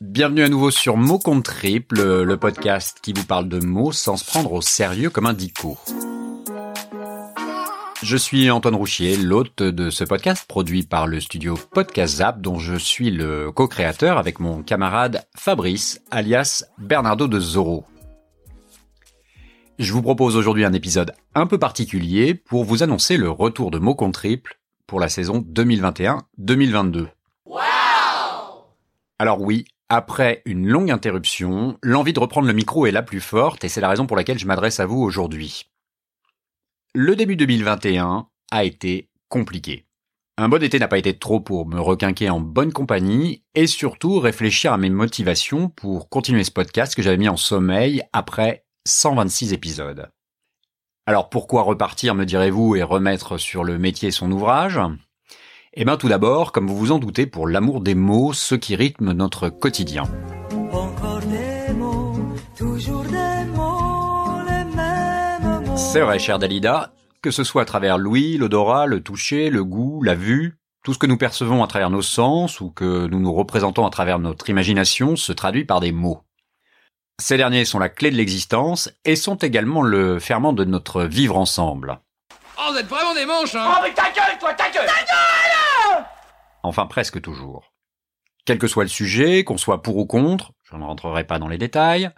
Bienvenue à nouveau sur Mots contre triple, le podcast qui vous parle de mots sans se prendre au sérieux comme un dico. Je suis Antoine Rouchier, l'hôte de ce podcast produit par le studio Podcast Zap dont je suis le co-créateur avec mon camarade Fabrice alias Bernardo de Zorro. Je vous propose aujourd'hui un épisode un peu particulier pour vous annoncer le retour de mots contre triple pour la saison 2021-2022. Alors oui, après une longue interruption, l'envie de reprendre le micro est la plus forte et c'est la raison pour laquelle je m'adresse à vous aujourd'hui. Le début 2021 a été compliqué. Un bon été n'a pas été trop pour me requinquer en bonne compagnie et surtout réfléchir à mes motivations pour continuer ce podcast que j'avais mis en sommeil après 126 épisodes. Alors pourquoi repartir, me direz-vous, et remettre sur le métier son ouvrage? Eh bien tout d'abord, comme vous vous en doutez, pour l'amour des mots, ce qui rythme notre quotidien. C'est vrai, cher Dalida, que ce soit à travers l'ouïe, l'odorat, le toucher, le goût, la vue, tout ce que nous percevons à travers nos sens ou que nous nous représentons à travers notre imagination se traduit par des mots. Ces derniers sont la clé de l'existence et sont également le ferment de notre vivre ensemble. Oh, vous êtes vraiment des manches, hein Oh, mais ta gueule, toi, ta gueule Ta gueule Enfin, presque toujours. Quel que soit le sujet, qu'on soit pour ou contre, je ne rentrerai pas dans les détails,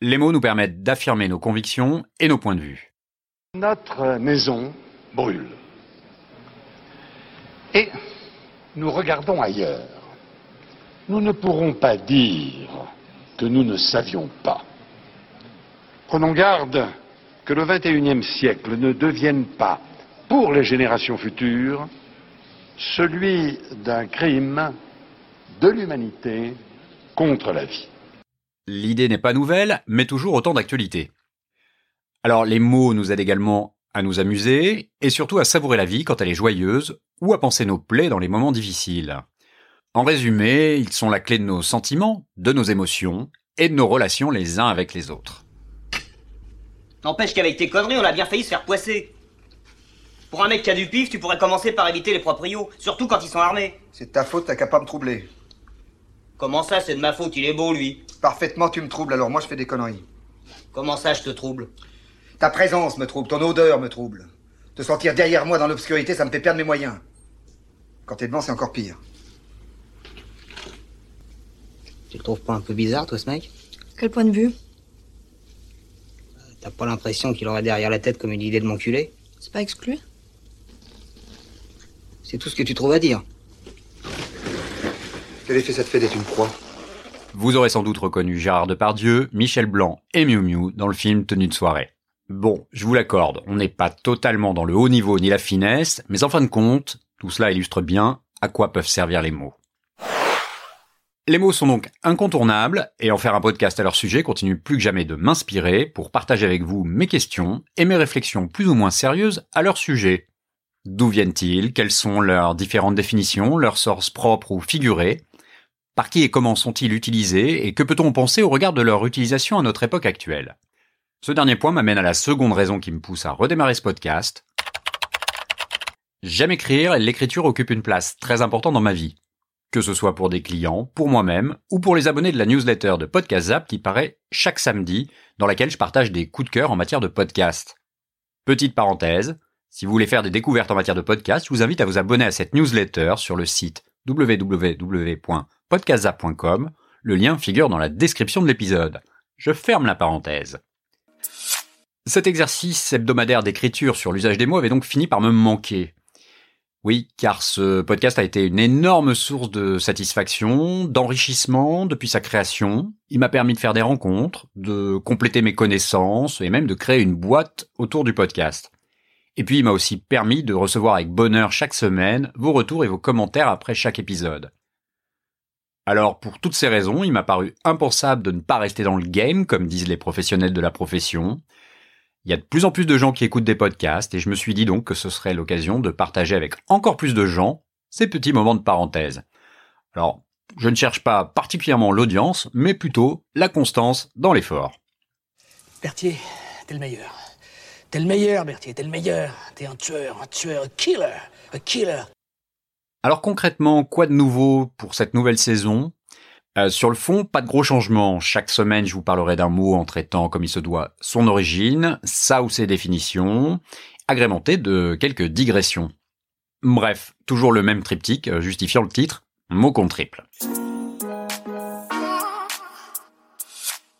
les mots nous permettent d'affirmer nos convictions et nos points de vue. Notre maison brûle. Et nous regardons ailleurs. Nous ne pourrons pas dire que nous ne savions pas. Prenons garde que le XXIe siècle ne devienne pas, pour les générations futures, celui d'un crime de l'humanité contre la vie. L'idée n'est pas nouvelle, mais toujours autant d'actualité. Alors les mots nous aident également à nous amuser, et surtout à savourer la vie quand elle est joyeuse, ou à penser nos plaies dans les moments difficiles. En résumé, ils sont la clé de nos sentiments, de nos émotions, et de nos relations les uns avec les autres. N'empêche qu'avec tes conneries, on a bien failli se faire poisser. Pour un mec qui a du pif, tu pourrais commencer par éviter les proprios, surtout quand ils sont armés. C'est de ta faute, t'as qu'à pas me troubler. Comment ça, c'est de ma faute, il est beau, lui Parfaitement, tu me troubles, alors moi je fais des conneries. Comment ça, je te trouble? Ta présence me trouble, ton odeur me trouble. Te sentir derrière moi dans l'obscurité, ça me fait perdre mes moyens. Quand t'es devant, c'est encore pire. Tu le trouves pas un peu bizarre, toi, ce mec? Quel point de vue? T'as pas l'impression qu'il aurait derrière la tête comme une idée de m'enculer? C'est pas exclu C'est tout ce que tu trouves à dire. Quel effet ça te fait d'être une proie Vous aurez sans doute reconnu Gérard Depardieu, Michel Blanc et Miu Miu dans le film Tenue de soirée. Bon, je vous l'accorde, on n'est pas totalement dans le haut niveau ni la finesse, mais en fin de compte, tout cela illustre bien à quoi peuvent servir les mots. Les mots sont donc incontournables, et en faire un podcast à leur sujet continue plus que jamais de m'inspirer pour partager avec vous mes questions et mes réflexions plus ou moins sérieuses à leur sujet. D'où viennent-ils? Quelles sont leurs différentes définitions, leurs sources propres ou figurées? Par qui et comment sont-ils utilisés? Et que peut-on penser au regard de leur utilisation à notre époque actuelle? Ce dernier point m'amène à la seconde raison qui me pousse à redémarrer ce podcast. J'aime écrire et l'écriture occupe une place très importante dans ma vie. Que ce soit pour des clients, pour moi-même ou pour les abonnés de la newsletter de Podcast Zap qui paraît chaque samedi, dans laquelle je partage des coups de cœur en matière de podcast. Petite parenthèse, si vous voulez faire des découvertes en matière de podcast, je vous invite à vous abonner à cette newsletter sur le site www.podcastzap.com. Le lien figure dans la description de l'épisode. Je ferme la parenthèse. Cet exercice hebdomadaire d'écriture sur l'usage des mots avait donc fini par me manquer. Oui, car ce podcast a été une énorme source de satisfaction, d'enrichissement depuis sa création. Il m'a permis de faire des rencontres, de compléter mes connaissances et même de créer une boîte autour du podcast. Et puis il m'a aussi permis de recevoir avec bonheur chaque semaine vos retours et vos commentaires après chaque épisode. Alors pour toutes ces raisons, il m'a paru impensable de ne pas rester dans le game, comme disent les professionnels de la profession, il y a de plus en plus de gens qui écoutent des podcasts et je me suis dit donc que ce serait l'occasion de partager avec encore plus de gens ces petits moments de parenthèse. Alors, je ne cherche pas particulièrement l'audience, mais plutôt la constance dans l'effort. Berthier, t'es le meilleur. T'es le meilleur, Berthier, t'es le meilleur. T'es un tueur, un tueur, un killer, un killer. Alors concrètement, quoi de nouveau pour cette nouvelle saison? Euh, sur le fond, pas de gros changements. Chaque semaine, je vous parlerai d'un mot en traitant comme il se doit son origine, sa ou ses définitions, agrémenté de quelques digressions. Bref, toujours le même triptyque euh, justifiant le titre, mot contre triple.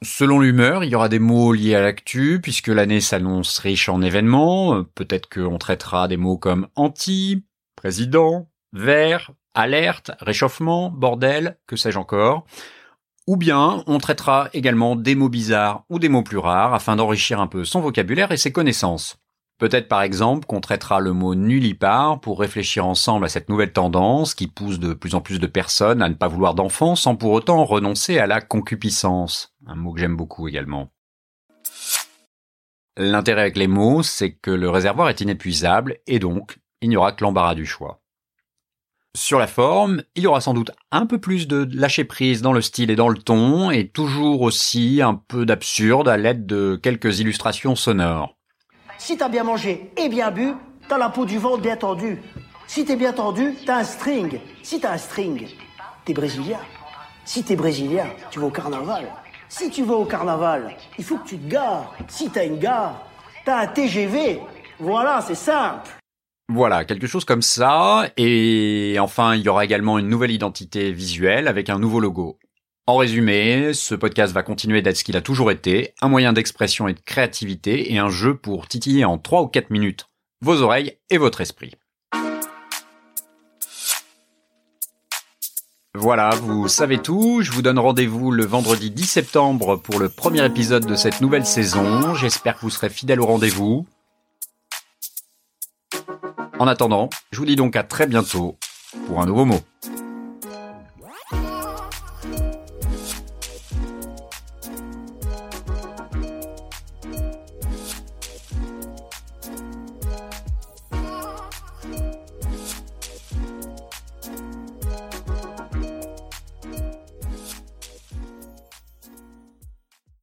Selon l'humeur, il y aura des mots liés à l'actu, puisque l'année s'annonce riche en événements. Peut-être qu'on traitera des mots comme anti, président, vert, alerte, réchauffement, bordel, que sais-je encore. Ou bien on traitera également des mots bizarres ou des mots plus rares afin d'enrichir un peu son vocabulaire et ses connaissances. Peut-être par exemple qu'on traitera le mot nullipare pour réfléchir ensemble à cette nouvelle tendance qui pousse de plus en plus de personnes à ne pas vouloir d'enfants sans pour autant renoncer à la concupiscence. Un mot que j'aime beaucoup également. L'intérêt avec les mots, c'est que le réservoir est inépuisable et donc il n'y aura que l'embarras du choix. Sur la forme, il y aura sans doute un peu plus de lâcher prise dans le style et dans le ton, et toujours aussi un peu d'absurde à l'aide de quelques illustrations sonores. Si t'as bien mangé et bien bu, t'as la peau du ventre bien tendue. Si t'es bien tendu, t'as un string. Si t'as un string, t'es brésilien. Si t'es brésilien, tu vas au carnaval. Si tu vas au carnaval, il faut que tu te gares. Si t'as une gare, t'as un TGV. Voilà, c'est simple. Voilà, quelque chose comme ça. Et enfin, il y aura également une nouvelle identité visuelle avec un nouveau logo. En résumé, ce podcast va continuer d'être ce qu'il a toujours été, un moyen d'expression et de créativité et un jeu pour titiller en 3 ou 4 minutes vos oreilles et votre esprit. Voilà, vous savez tout. Je vous donne rendez-vous le vendredi 10 septembre pour le premier épisode de cette nouvelle saison. J'espère que vous serez fidèles au rendez-vous. En attendant, je vous dis donc à très bientôt pour un nouveau mot.